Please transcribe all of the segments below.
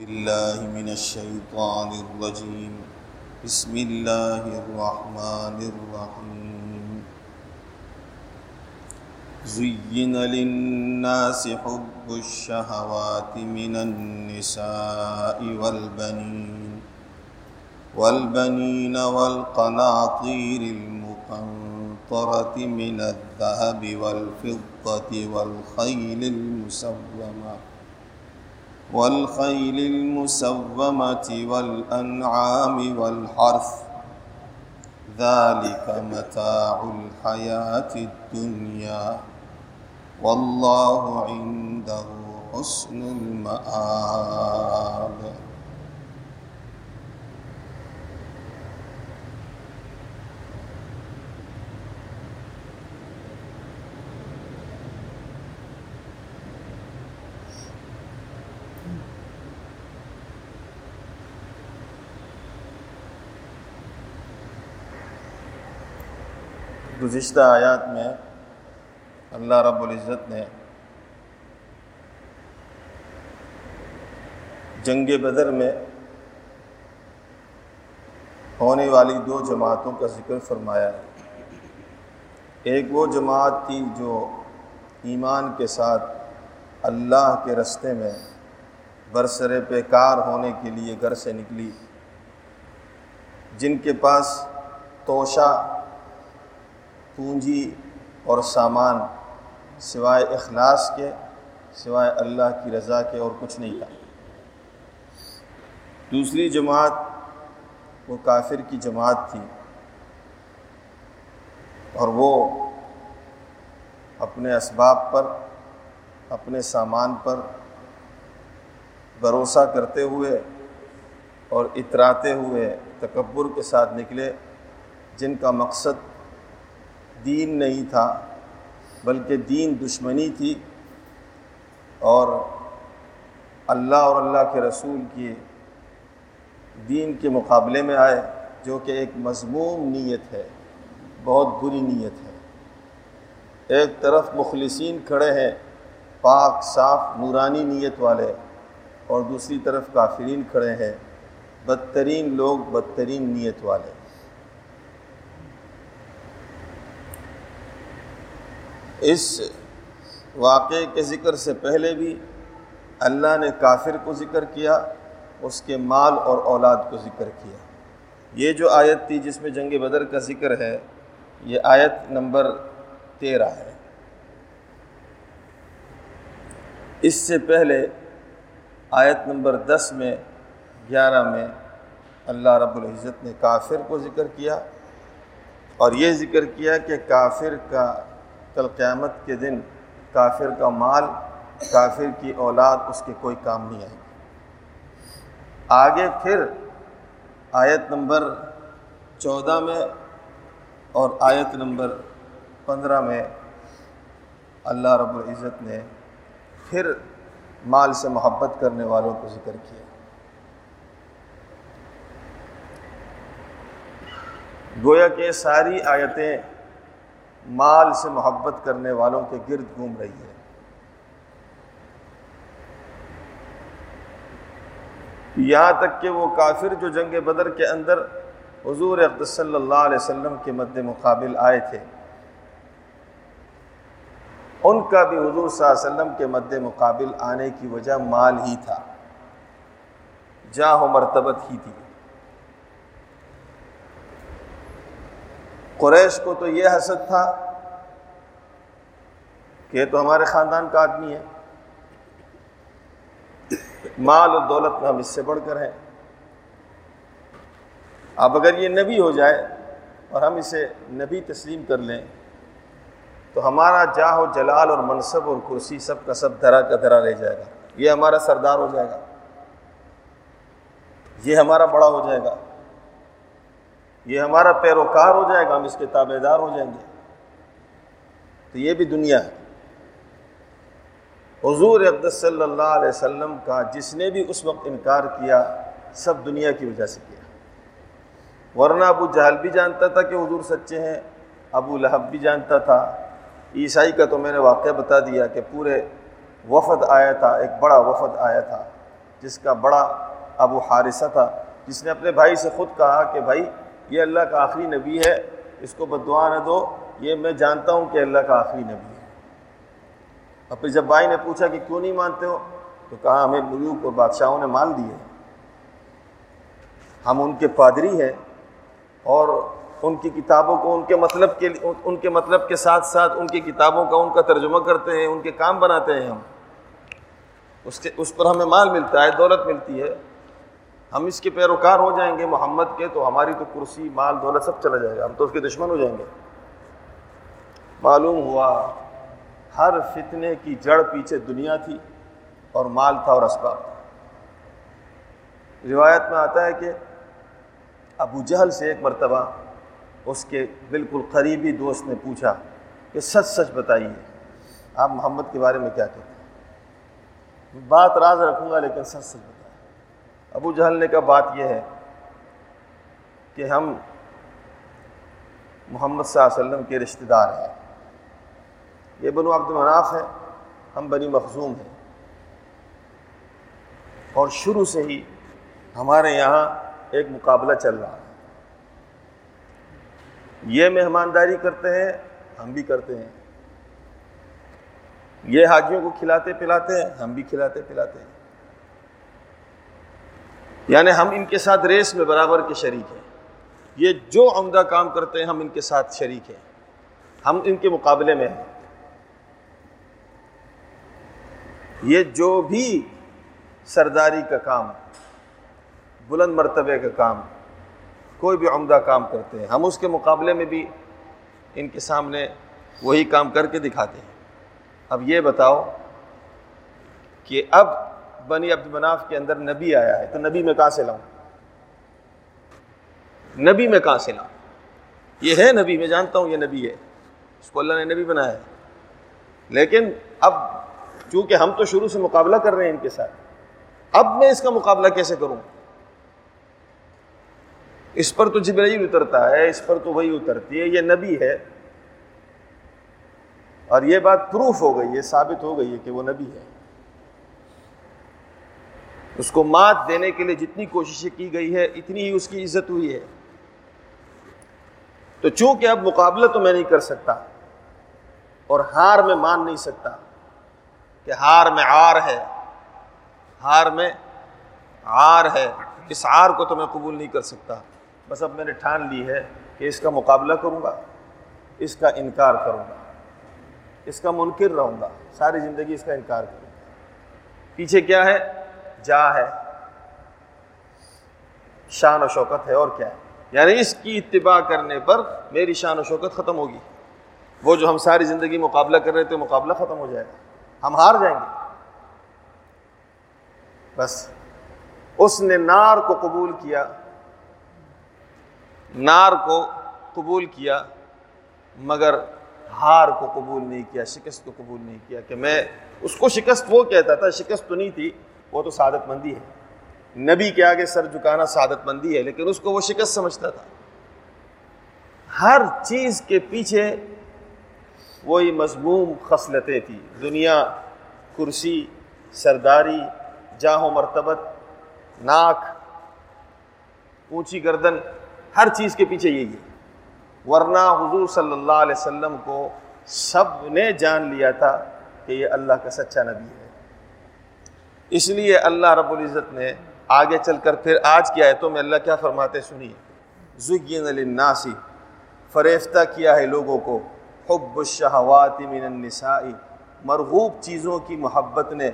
بالله من الشيطان الرجيم. بسم الله الرحمن الرحيم. زين للناس حب الشهوات من النساء والبنين. والبنين والقناطير المقنطرة من الذهب والفضة والخيل المسومة. والخيل المسومة والأنعام والحرف ذلك متاع الحياة الدنيا والله عنده حسن المآب. گزشتہ آیات میں اللہ رب العزت نے جنگ بدر میں ہونے والی دو جماعتوں کا ذکر فرمایا ایک وہ جماعت تھی جو ایمان کے ساتھ اللہ کے رستے میں برسر پیکار ہونے کے لیے گھر سے نکلی، جن کے پاس توشہ پونجی اور سامان سوائے اخلاص کے، سوائے اللہ کی رضا کے اور کچھ نہیں تھا۔ دوسری جماعت وہ کافر کی جماعت تھی اور وہ اپنے اسباب پر، اپنے سامان پر بھروسہ کرتے ہوئے اور اتراتے ہوئے تکبر کے ساتھ نکلے، جن کا مقصد دین نہیں تھا، بلکہ دین دشمنی تھی اور اللہ اور اللہ کے رسول کی دین کے مقابلے میں آئے، جو کہ ایک مضموم نیت ہے، بہت بری نیت ہے۔ ایک طرف مخلصین کھڑے ہیں، پاک، صاف، نورانی نیت والے، اور دوسری طرف کافرین کھڑے ہیں، بدترین لوگ، بدترین نیت والے۔ اس واقعے کے ذکر سے پہلے بھی اللہ نے کافر کو ذکر کیا، اس کے مال اور اولاد کو ذکر کیا۔ یہ جو آیت تھی جس میں جنگ بدر کا ذکر ہے، یہ آیت نمبر تیرہ ہے۔ اس سے پہلے آیت نمبر دس میں، گیارہ میں اللہ رب العزت نے کافر کو ذکر کیا اور یہ ذکر کیا کہ کافر کا کل قیامت کے دن کافر کا مال، کافر کی اولاد اس کے کوئی کام نہیں آئے گی۔ آگے پھر آیت نمبر چودہ میں اور آیت نمبر پندرہ میں اللہ رب العزت نے پھر مال سے محبت کرنے والوں کو ذکر کیا۔ گویا کہ ساری آیتیں مال سے محبت کرنے والوں کے گرد گھوم رہی ہے۔ یہاں تک کہ وہ کافر جو جنگ بدر کے اندر حضور اقدس صلی اللہ علیہ وسلم کے مد مقابل آئے تھے، ان کا بھی حضور صلی اللہ علیہ وسلم کے مد مقابل آنے کی وجہ مال ہی تھا جاہ و مرتبت ہی تھی۔ قریش کو تو یہ حسد تھا کہ یہ تو ہمارے خاندان کا آدمی ہے۔ مال و دولت میں ہم اس سے بڑھ کر ہیں۔ اب اگر یہ نبی ہو جائے اور ہم اسے نبی تسلیم کر لیں، تو ہمارا جاہ و جلال اور منصب اور کرسی سب کا سب دھرا کا دھرا رہ جائے گا۔ یہ ہمارا سردار ہو جائے گا۔ یہ ہمارا بڑا ہو جائے گا۔ یہ ہمارا پیروکار ہو جائے گا، ہم اس کے تابے دار ہو جائیں گے۔ تو یہ بھی دنیا ہے۔ حضور اقدس صلی اللہ علیہ وسلم کا جس نے بھی اس وقت انکار کیا، سب دنیا کی وجہ سے کیا۔ ورنہ ابو جہل بھی جانتا تھا کہ حضور سچے ہیں، ابو لہب بھی جانتا تھا۔ عیسائی کا تو میں نے واقعہ بتا دیا کہ پورے وفد آیا تھا، ایک بڑا وفد آیا تھا، جس کا بڑا ابو حارثہ تھا۔ جس نے اپنے بھائی سے خود کہا کہ بھائی یہ اللہ کا آخری نبی ہے، اس کو بدعا نہ دو۔ یہ میں جانتا ہوں کہ اللہ کا آخری نبی ہے۔ اور پھر جب بھائی نے پوچھا کہ کیوں نہیں مانتے ہو، تو کہا، ہمیں ملوک اور بادشاہوں نے مان دیے ہم ان کے پادری ہیں اور ان کی کتابوں کو ان کے مطلب کے ان کے مطلب کے ساتھ ساتھ ان کی کتابوں کا ان کا ترجمہ کرتے ہیں، ان کے کام بناتے ہیں ہم۔ اس کے، اس پر ہمیں مال ملتا ہے، دولت ملتی ہے۔ ہم اس کے پیروکار ہو جائیں گے محمد کے، تو ہماری تو کرسی، مال، دولت سب چلا جائے گا۔ ہم تو اس کے دشمن ہو جائیں گے۔ معلوم ہوا ہر فتنے کی جڑ پیچھے دنیا تھی اور مال تھا اور اسباب تھا۔ روایت میں آتا ہے کہ ابو جہل سے ایک مرتبہ اس کے بالکل قریبی دوست نے پوچھا کہ سچ سچ بتائیے، آپ محمد کے بارے میں کیا کہتے ہیں؟ بات راز رکھوں گا لیکن سچ سچ بتائیں ابو جہل نے کہا، بات یہ ہے کہ ہم محمد صلی اللہ علیہ وسلم کے رشتہ دار ہیں۔ یہ بنو عبد مناف ہے ہم بنی مخزوم ہیں۔ اور شروع سے ہی ہمارے یہاں ایک مقابلہ چل رہا ہے۔ یہ مہمانداری کرتے ہیں، ہم بھی کرتے ہیں۔ یہ حاجیوں کو کھلاتے پلاتے ہیں، ہم بھی کھلاتے پلاتے ہیں۔ یعنی ہم ان کے ساتھ ریس میں برابر کے شریک ہیں۔ یہ جو عمدہ کام کرتے ہیں، ہم ان کے ساتھ شریک ہیں۔ ہم ان کے مقابلے میں ہیں۔ یہ جو بھی سرداری کا کام، بلند مرتبے کا کام، کوئی بھی عمدہ کام کرتے ہیں، ہم اس کے مقابلے میں بھی ان کے سامنے وہی کام کر کے دکھاتے ہیں۔ اب یہ بتاؤ کہ اب بنی عبد مناف کے اندر نبی آیا ہے تو نبی میں کہاں سے لاؤں؟ نبی میں کہاں سے لاؤں؟ یہ ہے نبی، میں جانتا ہوں یہ نبی ہے۔ اس کو اللہ نے نبی بنایا ہے۔ لیکن اب چونکہ ہم تو شروع سے مقابلہ کر رہے ہیں ان کے ساتھ، اب میں اس کا مقابلہ کیسے کروں؟ اس پر تو جبرائیل اترتا ہے، اس پر تو وہی اترتی ہے، یہ نبی ہے۔ اور یہ بات پروف ہو گئی ہے، ثابت ہو گئی ہے کہ وہ نبی ہے۔ اس کو مات دینے کے لیے جتنی کوششیں کی گئی ہے، اتنی ہی اس کی عزت ہوئی ہے۔ تو چونکہ اب مقابلہ تو میں نہیں کر سکتا اور ہار میں مان نہیں سکتا کہ ہار میں آر ہے، ہار میں آر ہے، اس آر کو تو میں قبول نہیں کر سکتا۔ بس اب میں نے ٹھان لی ہے کہ اس کا مقابلہ کروں گا، اس کا انکار کروں گا، اس کا منکر رہوں گا، ساری زندگی اس کا انکار کروں گا۔ پیچھے کیا ہے؟ جا ہے۔ شان و شوکت ہے اور کیا ہے؟ یعنی اس کی اتباع کرنے پر میری شان و شوکت ختم ہوگی۔ وہ جو ہم ساری زندگی مقابلہ کر رہے تھے، مقابلہ ختم ہو جائے گا۔ ہم ہار جائیں گے۔ بس، اس نے نار کو قبول کیا۔ نار کو قبول کیا، مگر ہار کو قبول نہیں کیا، شکست کو قبول نہیں کیا کہ میں، اس کو شکست وہ کہتا تھا، شکست تو نہیں تھی وہ تو سعادت مندی ہے۔ نبی کے آگے سر جھکانا سعادت مندی ہے، لیکن اس کو وہ شکست سمجھتا تھا۔ ہر چیز کے پیچھے وہی مضموم خصلتیں تھیں۔ دنیا، کرسی، سرداری جاہ و مرتبت، ناک، اونچی گردن، ہر چیز کے پیچھے یہی ہے۔ ورنہ حضور صلی اللہ علیہ وسلم کو سب نے جان لیا تھا کہ یہ اللہ کا سچا نبی ہے۔ اس لیے اللہ رب العزت نے آگے چل کر پھر آج کی آیتوں میں اللہ کیا فرماتے سنیے۔ زین للناسی فریفتہ کیا ہے لوگوں کو۔ حب الشہوات من النساء۔ مرغوب چیزوں کی محبت نے۔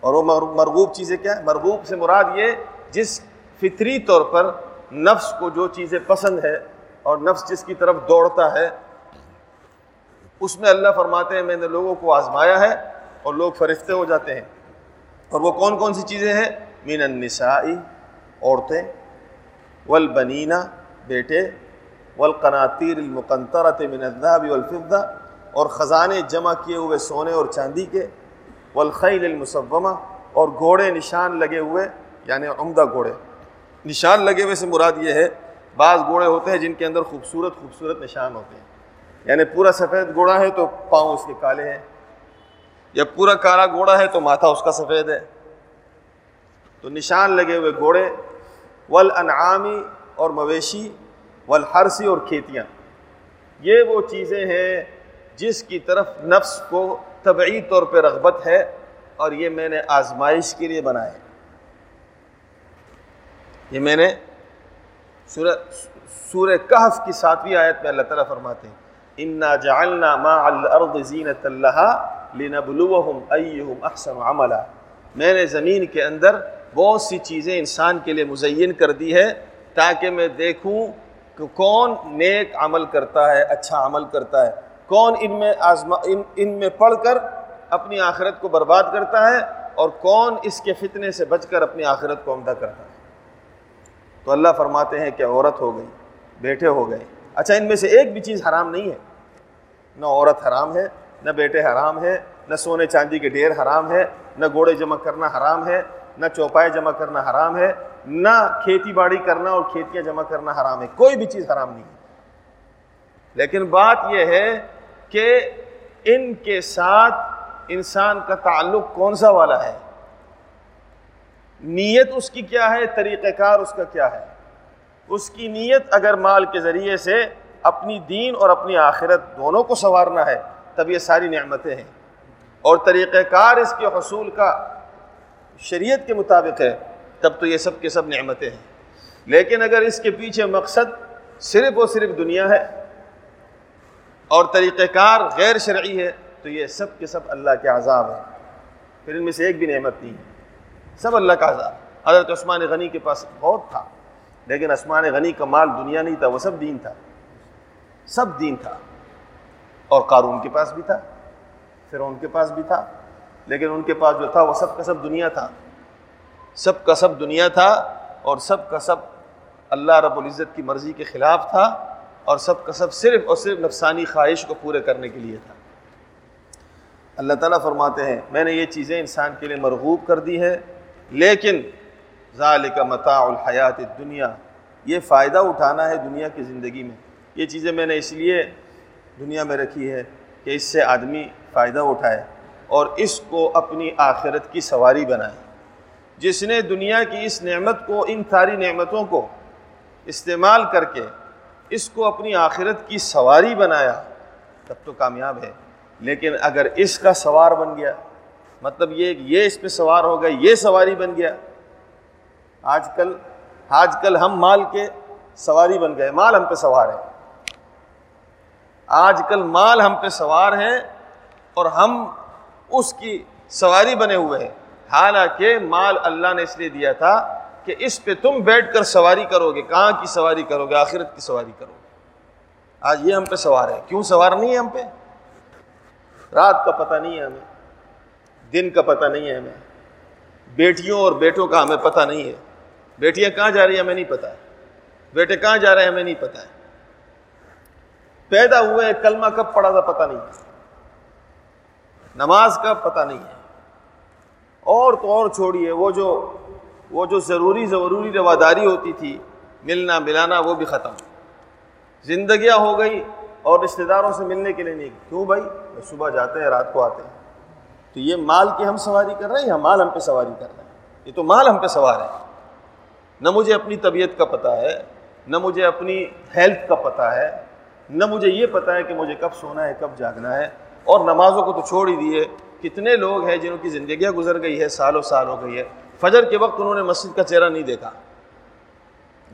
اور وہ مرغوب چیزیں کیا ہے مرغوب سے مراد یہ جس فطری طور پر نفس کو جو چیزیں پسند ہے اور نفس جس کی طرف دوڑتا ہے، اس میں اللہ فرماتے ہیں، میں نے لوگوں کو آزمایا ہے اور لوگ فرشتے ہو جاتے ہیں۔ اور وہ کون کون سی چیزیں ہیں؟ مین النسائی، عورتیں، والبنینا، بیٹے، والقناطیر المقنطرت من الذهب والفضہ، اور خزانے جمع کیے ہوئے سونے اور چاندی کے، والخیل المصومہ اور گھوڑے نشان لگے ہوئے یعنی عمدہ گھوڑے۔ نشان لگے ہوئے سے مراد یہ ہے، بعض گھوڑے ہوتے ہیں جن کے اندر خوبصورت خوبصورت نشان ہوتے ہیں۔ یعنی پورا سفید گھوڑا ہے تو پاؤں اس کے کالے ہیں یا پورا کالا گھوڑا ہے تو ماتھا اس کا سفید ہے۔ تو نشان لگے ہوئے گھوڑے، والانعامی اور مویشی والحرسی اور کھیتیاں۔ یہ وہ چیزیں ہیں جس کی طرف نفس کو طبعی طور پہ رغبت ہے اور یہ میں نے آزمائش کے لیے بنائے یہ میں نے سورہ سورہ کہف کی ساتویں آیت میں اللہ تعالیٰ فرماتے ہیں، انا جعلنا ما الارض زینت اللہ لنبلوہم ایہم احسن عملا۔ میں نے زمین کے اندر بہت سی چیزیں انسان کے لیے مزین کر دی ہے تاکہ میں دیکھوں کہ کون نیک عمل کرتا ہے اچھا عمل کرتا ہے۔ کون ان میں آزما، ان ان میں پڑھ کر اپنی آخرت کو برباد کرتا ہے اور کون اس کے فتنے سے بچ کر اپنی آخرت کو عمدہ کرتا ہے۔ تو اللہ فرماتے ہیں کہ عورت ہو گئی، بیٹے ہو گئے۔ اچھا ان میں سے ایک بھی چیز حرام نہیں ہے۔ نہ عورت حرام ہے نہ بیٹے حرام ہے، نہ سونے چاندی کے ڈھیر حرام ہے، نہ گھوڑے جمع کرنا حرام ہے، نہ چوپائے جمع کرنا حرام ہے، نہ کھیتی باڑی کرنا اور کھیتیاں جمع کرنا حرام ہے، کوئی بھی چیز حرام نہیں ہے۔ لیکن بات یہ ہے کہ ان کے ساتھ انسان کا تعلق کون سا والا ہے؟ نیت اس کی کیا ہے، طریقہ کار اس کا کیا ہے؟ اس کی نیت اگر مال کے ذریعے سے اپنی دین اور اپنی آخرت دونوں کو سنوارنا ہے تب یہ ساری نعمتیں ہیں۔ اور طریقہ کار اس کے حصول کا شریعت کے مطابق ہے، تب تو یہ سب کے سب نعمتیں ہیں۔ لیکن اگر اس کے پیچھے مقصد صرف اور صرف دنیا ہے اور طریقہ کار غیر شرعی ہے، تو یہ سب کے سب اللہ کے عذاب ہیں۔ پھر ان میں سے ایک بھی نعمت نہیں ہے۔ سب اللہ کا عذاب۔ حضرت عثمان غنی کے پاس بہت تھا، لیکن عثمان غنی کا مال دنیا نہیں تھا، وہ سب دین تھا۔ سب دین تھا۔ اور قارون کے پاس بھی تھا پھر ان کے پاس بھی تھا، لیکن ان کے پاس جو تھا وہ سب کا سب دنیا تھا۔ سب کا سب دنیا تھا اور سب کا سب اللہ رب العزت کی مرضی کے خلاف تھا اور سب کا سب صرف اور صرف نفسانی خواہش کو پورے کرنے کے لیے تھا۔ اللہ تعالیٰ فرماتے ہیں، میں نے یہ چیزیں انسان کے لیے مرغوب کر دی ہے لیکن ذالک متاع الحیات دنیا یہ فائدہ اٹھانا ہے دنیا کی زندگی میں۔ یہ چیزیں میں نے اس لیے دنیا میں رکھی ہے کہ اس سے آدمی فائدہ اٹھائے اور اس کو اپنی آخرت کی سواری بنائے۔ جس نے دنیا کی اس نعمت کو، ان ساری نعمتوں کو استعمال کر کے اس کو اپنی آخرت کی سواری بنایا، تب تو کامیاب ہے۔ لیکن اگر اس کا سوار بن گیا مطلب یہ یہ اس پہ سوار ہو گیا، یہ سواری بن گیا۔ آج کل آج کل ہم مال کے سواری بن گئے، مال ہم پہ سوار ہے۔ آج کل مال ہم پہ سوار ہے اور ہم اس کی سواری بنے ہوئے ہیں۔ حالانکہ مال اللہ نے اس لیے دیا تھا کہ اس پہ تم بیٹھ کر سواری کرو گے کہاں کی سواری کرو گے آخرت کی سواری کرو گے آج یہ ہم پہ سوار ہے۔ کیوں سوار نہیں ہے ہم پہ؟ رات کا پتہ نہیں ہے ہمیں۔ دن کا پتہ نہیں ہے ہمیں۔ بیٹیوں اور بیٹوں کا ہمیں پتہ نہیں ہے۔ بیٹیاں کہاں جا رہی ہیں ہمیں نہیں پتہ۔ ہے بیٹے کہاں جا رہے ہیں ہمیں نہیں پتہ۔ ہے پیدا ہوئے، کلمہ کب پڑا تھا پتہ نہیں۔ نماز کا پتہ نہیں ہے۔ اور تو اور چھوڑیے، وہ جو وہ جو ضروری ضروری رواداری ہوتی تھی، ملنا، ملانا، وہ بھی ختم۔ زندگیاں ہو گئی اور رشتہ داروں سے ملنے کے لیے نہیں۔ کیوں بھائی؟ صبح جاتے ہیں، رات کو آتے ہیں۔ تو یہ مال کی ہم سواری کر رہے ہیں یا مال ہم پہ سواری کر رہے ہیں؟ یہ تو مال ہم پہ سوار ہے۔ نہ مجھے اپنی طبیعت کا پتہ ہے، نہ مجھے اپنی ہیلتھ کا پتہ ہے۔ نہ مجھے یہ پتہ ہے کہ مجھے کب سونا ہے، کب جاگنا ہے۔ اور نمازوں کو تو چھوڑ ہی دیے۔ کتنے لوگ ہیں جنہوں کی زندگیاں گزر گئی ہے سال و سال ہو گئی ہے۔ فجر کے وقت انہوں نے مسجد کا چہرہ نہیں دیکھا۔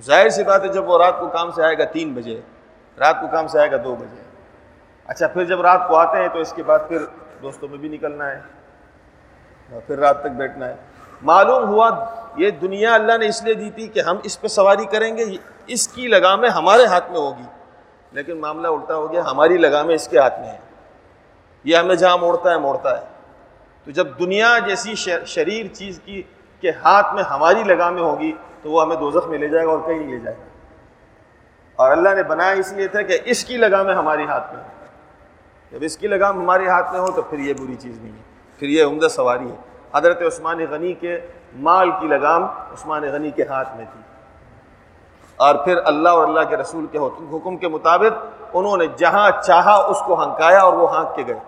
ظاہر سی بات ہے، جب وہ رات کو کام سے آئے گا تین بجے، رات کو کام سے آئے گا دو بجے۔ اچھا پھر جب رات کو آتے ہیں تو اس کے بعد پھر دوستوں میں بھی نکلنا ہے پھر رات تک بیٹھنا ہے۔ معلوم ہوا، یہ دنیا اللہ نے اس لیے دی تھی کہ ہم اس پہ سواری کریں گے، اس کی لگامیں ہمارے ہاتھ میں ہوگی۔ لیکن معاملہ الٹا ہو گیا، ہماری لگامیں اس کے ہاتھ میں ہیں۔ یہ ہمیں جہاں موڑتا ہے موڑتا ہے۔ تو جب دنیا جیسی شریر چیز کی، کے ہاتھ میں ہماری لگامیں ہوگی تو وہ ہمیں دوزخ میں لے جائے گا اور کہیں لے جائے گا۔ اور اللہ نے بنایا اس لیے تھا کہ اس کی لگامیں ہماری ہاتھ میں ہوں۔ جب اس کی لگام ہمارے ہاتھ میں ہو تو پھر یہ بری چیز نہیں ہے۔ پھر یہ عمدہ سواری ہے۔ حضرت عثمان غنی کے مال کی لگام عثمان غنی کے ہاتھ میں تھی۔ اور پھر اللہ اور اللہ کے رسول کے حکم کے مطابق انہوں نے جہاں چاہا اس کو ہنکایا اور وہ ہانک کے گئے۔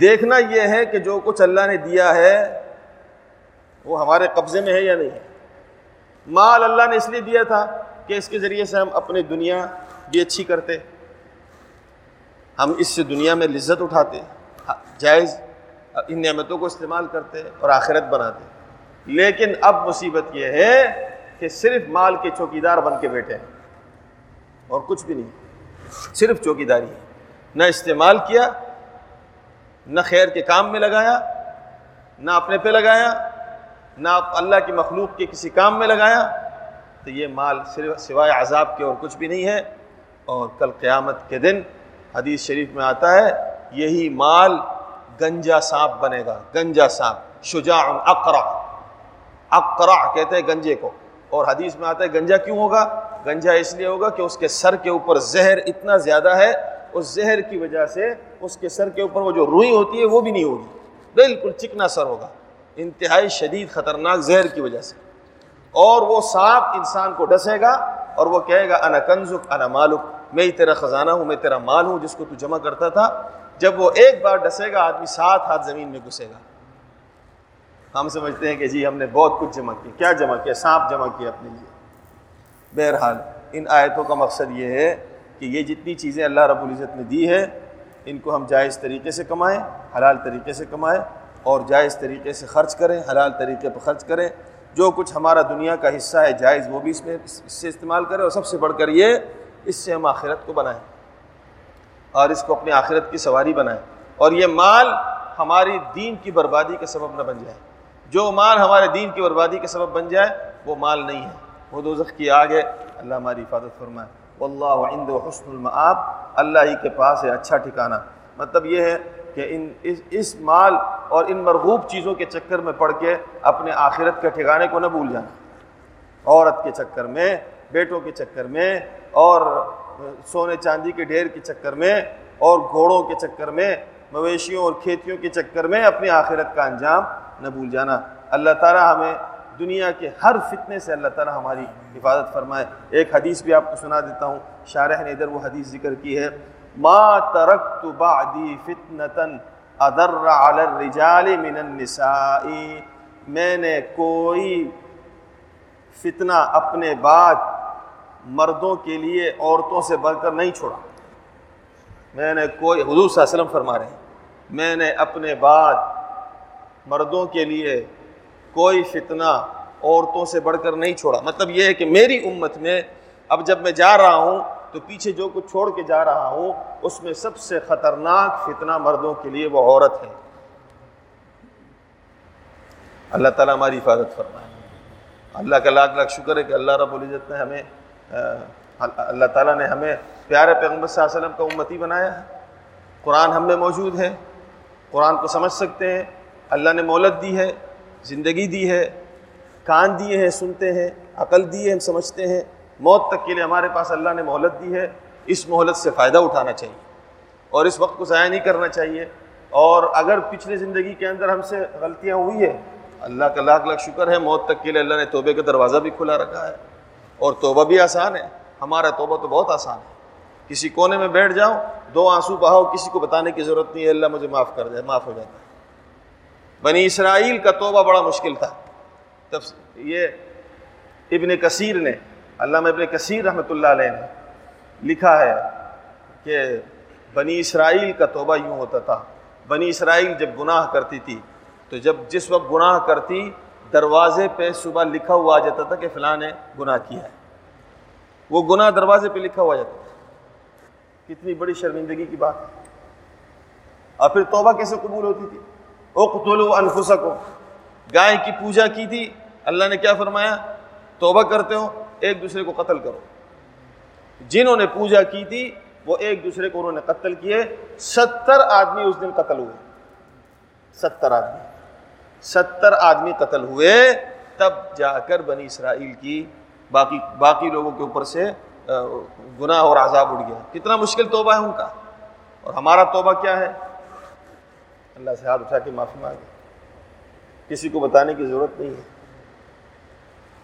دیکھنا یہ ہے کہ جو کچھ اللہ نے دیا ہے، وہ ہمارے قبضے میں ہے یا نہیں ہے؟ مال اللہ نے اس لیے دیا تھا کہ اس کے ذریعے سے ہم اپنی دنیا بھی اچھی کرتے۔ ہم اس سے دنیا میں لذت اٹھاتے، جائز، ان نعمتوں کو استعمال کرتے اور آخرت بناتے۔ لیکن اب مصیبت یہ ہے کہ صرف مال کے چوکیدار بن کے بیٹھے ہیں اور کچھ بھی نہیں، صرف چوکی داری ہے۔ نہ استعمال کیا، نہ خیر کے کام میں لگایا، نہ اپنے پہ لگایا، نہ اللہ کی مخلوق کے کسی کام میں لگایا۔ تو یہ مال صرف سوائے عذاب کے اور کچھ بھی نہیں ہے۔ اور کل قیامت کے دن حدیث شریف میں آتا ہے، یہی مال گنجا سانپ بنے گا۔ گنجا سانپ، شجاع اقرا۔ اقرا کہتے ہیں گنجے کو۔ اور حدیث میں آتا ہے گنجا کیوں ہوگا؟ گنجا اس لیے ہوگا کہ اس کے سر کے اوپر زہر اتنا زیادہ ہے، اس زہر کی وجہ سے اس کے سر کے اوپر وہ جو روئی ہوتی ہے وہ بھی نہیں ہوگی۔ بالکل چکنا سر ہوگا۔ انتہائی شدید خطرناک زہر کی وجہ سے۔ اور وہ سانپ انسان کو ڈسے گا اور وہ کہے گا، انا کنزک، انا مالک۔ میں ہی تیرا خزانہ ہوں، میں تیرا مال ہوں جس کو تو جمع کرتا تھا۔ جب وہ ایک بار ڈسے گا، آدمی سات ہاتھ زمین میں گھسے گا۔ ہم سمجھتے ہیں کہ جی ہم نے بہت کچھ جمع کیا کیا جمع کیا؟ سانپ جمع کیا اپنے لیے۔ بہرحال، ان آیتوں کا مقصد یہ ہے کہ یہ جتنی چیزیں اللہ رب العزت نے دی ہے ان کو ہم جائز طریقے سے کمائیں، حلال طریقے سے کمائیں اور جائز طریقے سے خرچ کریں، حلال طریقے پر خرچ کریں۔ جو کچھ ہمارا دنیا کا حصہ ہے جائز، وہ بھی اس میں اس سے استعمال کریں اور سب سے بڑھ کر یہ اس سے ہم آخرت کو بنائیں۔ اور اس کو اپنی آخرت کی سواری بنائیں۔ اور یہ مال ہماری دین کی بربادی کا سبب نہ بن جائے۔ جو مال ہمارے دین کی بربادی کا سبب بن جائے، وہ مال نہیں ہے۔ وہ دوزخ کی آگ ہے۔ اللہ ہماری حفاظت فرمائے۔ واللہ عند حسن المآب۔ اللہ ہی کے پاس ہے اچھا ٹھکانہ۔ مطلب یہ ہے کہ ان، اس اس مال اور ان مرغوب چیزوں کے چکر میں پڑھ کے اپنے آخرت کے ٹھکانے کو نہ بھول جانا۔ عورت کے چکر میں، بیٹوں کے چکر میں، اور سونے چاندی کے ڈھیر کے چکر میں، اور گھوڑوں کے چکر میں، مویشیوں اور کھیتیوں کے چکر میں اپنی آخرت کا انجام۔ نہ بھول جانا۔ اللہ تعالیٰ ہمیں دنیا کے ہر فتنے سے اللہ تعالیٰ ہماری حفاظت فرمائے۔ ایک حدیث بھی آپ کو سنا دیتا ہوں، شارح نے ادھر وہ حدیث ذکر کی ہے۔ ما ترکت بعدی فتنتن ادر علی الرجال من النساء۔ میں نے کوئی فتنہ اپنے بعد مردوں کے لیے عورتوں سے بڑھ کر نہیں چھوڑا۔ میں نے کوئی، حضور صلی اللہ علیہ وسلم فرما رہے ہیں، میں نے اپنے بعد مردوں کے لیے کوئی فتنہ عورتوں سے بڑھ کر نہیں چھوڑا۔ مطلب یہ ہے کہ میری امت میں اب جب میں جا رہا ہوں تو پیچھے جو کچھ چھوڑ کے جا رہا ہوں، اس میں سب سے خطرناک فتنہ مردوں کے لیے وہ عورت ہے۔ اللہ تعالیٰ ہماری حفاظت فرمائے۔ اللہ کا لاکھ لاکھ شکر ہے کہ اللہ رب العزت نے ہمیں اللہ تعالیٰ نے ہمیں پیارے پیغمبر صلی اللہ علیہ وسلم کا امتی بنایا ہے۔ قرآن ہم میں موجود ہے۔ قرآن کو سمجھ سکتے ہیں۔ اللہ نے مولت دی ہے، زندگی دی ہے، کان دیے ہیں، سنتے ہیں، عقل دی ہے ہم سمجھتے ہیں۔ موت تک کے لیے ہمارے پاس اللہ نے مہلت دی ہے۔ اس مہلت سے فائدہ اٹھانا چاہیے۔ اور اس وقت کو ضائع نہیں کرنا چاہیے۔ اور اگر پچھلی زندگی کے اندر ہم سے غلطیاں ہوئی ہیں، اللہ کا لاکھ لاکھ شکر ہے، موت تک کے لیے اللہ نے توبے کا دروازہ بھی کھلا رکھا ہے۔ اور توبہ بھی آسان ہے۔ ہمارا توبہ تو بہت آسان ہے۔ کسی کونے میں بیٹھ جاؤ، دو آنسو بہاؤ، کسی کو بتانے کی ضرورت نہیں ہے، اللہ مجھے معاف کر دے، معاف ہو جاتا ہے۔ بنی اسرائیل کا توبہ بڑا مشکل تھا۔ تب یہ ابن کثیر نے، علامہ ابن کثیر رحمۃ اللہ علیہ نے لکھا ہے کہ بنی اسرائیل کا توبہ یوں ہوتا تھا۔ بنی اسرائیل جب گناہ کرتی تھی، تو جب جس وقت گناہ کرتی، دروازے پہ صبح لکھا ہوا آ جاتا تھا کہ فلاں نے گناہ کیا ہے۔ وہ گناہ دروازے پہ لکھا ہوا جاتا تھا۔ کتنی بڑی شرمندگی کی بات ہے۔ اور پھر توبہ کیسے قبول ہوتی تھی؟ اقتلوا انفسکم۔ گائے کی پوجا کی تھی، اللہ نے کیا فرمایا؟ توبہ کرتے ہو، ایک دوسرے کو قتل کرو۔ جنہوں نے پوجا کی تھی، وہ ایک دوسرے کو انہوں نے قتل کیے۔ ستر آدمی اس دن قتل ہوئے۔ ستر آدمی۔ ستر آدمی قتل ہوئے، تب جا کر بنی اسرائیل کی باقی باقی لوگوں کے اوپر سے گناہ اور عذاب اڑ گیا۔ کتنا مشکل توبہ ہے ان کا۔ اور ہمارا توبہ کیا ہے؟ اللہ سے ہاتھ اٹھا کے معافی مانگے۔ کسی کو بتانے کی ضرورت نہیں ہے۔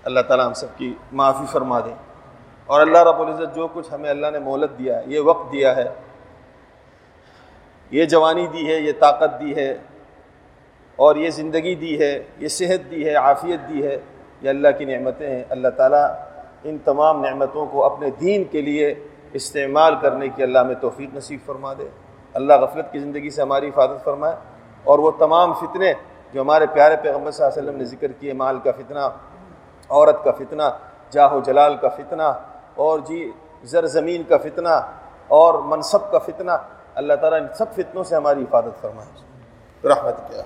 اللہ تعالیٰ ہم سب کی معافی فرما دیں اور اللہ رب العزت جو کچھ ہمیں اللہ نے مہلت دیا ہے یہ وقت دیا ہے۔ یہ جوانی دی ہے، یہ طاقت دی ہے۔ اور یہ زندگی دی ہے، یہ صحت دی ہے، عافیت دی ہے۔ یہ اللہ کی نعمتیں ہیں۔ اللہ تعالیٰ ان تمام نعمتوں کو اپنے دین کے لیے استعمال کرنے کی اللہ میں توفیق نصیب فرما دے۔ اللہ غفلت کی زندگی سے ہماری حفاظت فرمائے اور وہ تمام فتنے جو ہمارے پیارے پیغمبر صلی اللہ علیہ وسلم نے ذکر کیے، مال کا فتنہ، عورت کا فتنہ، جاہ و جلال کا فتنہ اور جی زر زمین کا فتنہ اور منصب کا فتنہ، اللہ تعالیٰ ان سب فتنوں سے ہماری حفاظت فرمائے۔ رحمت کیا۔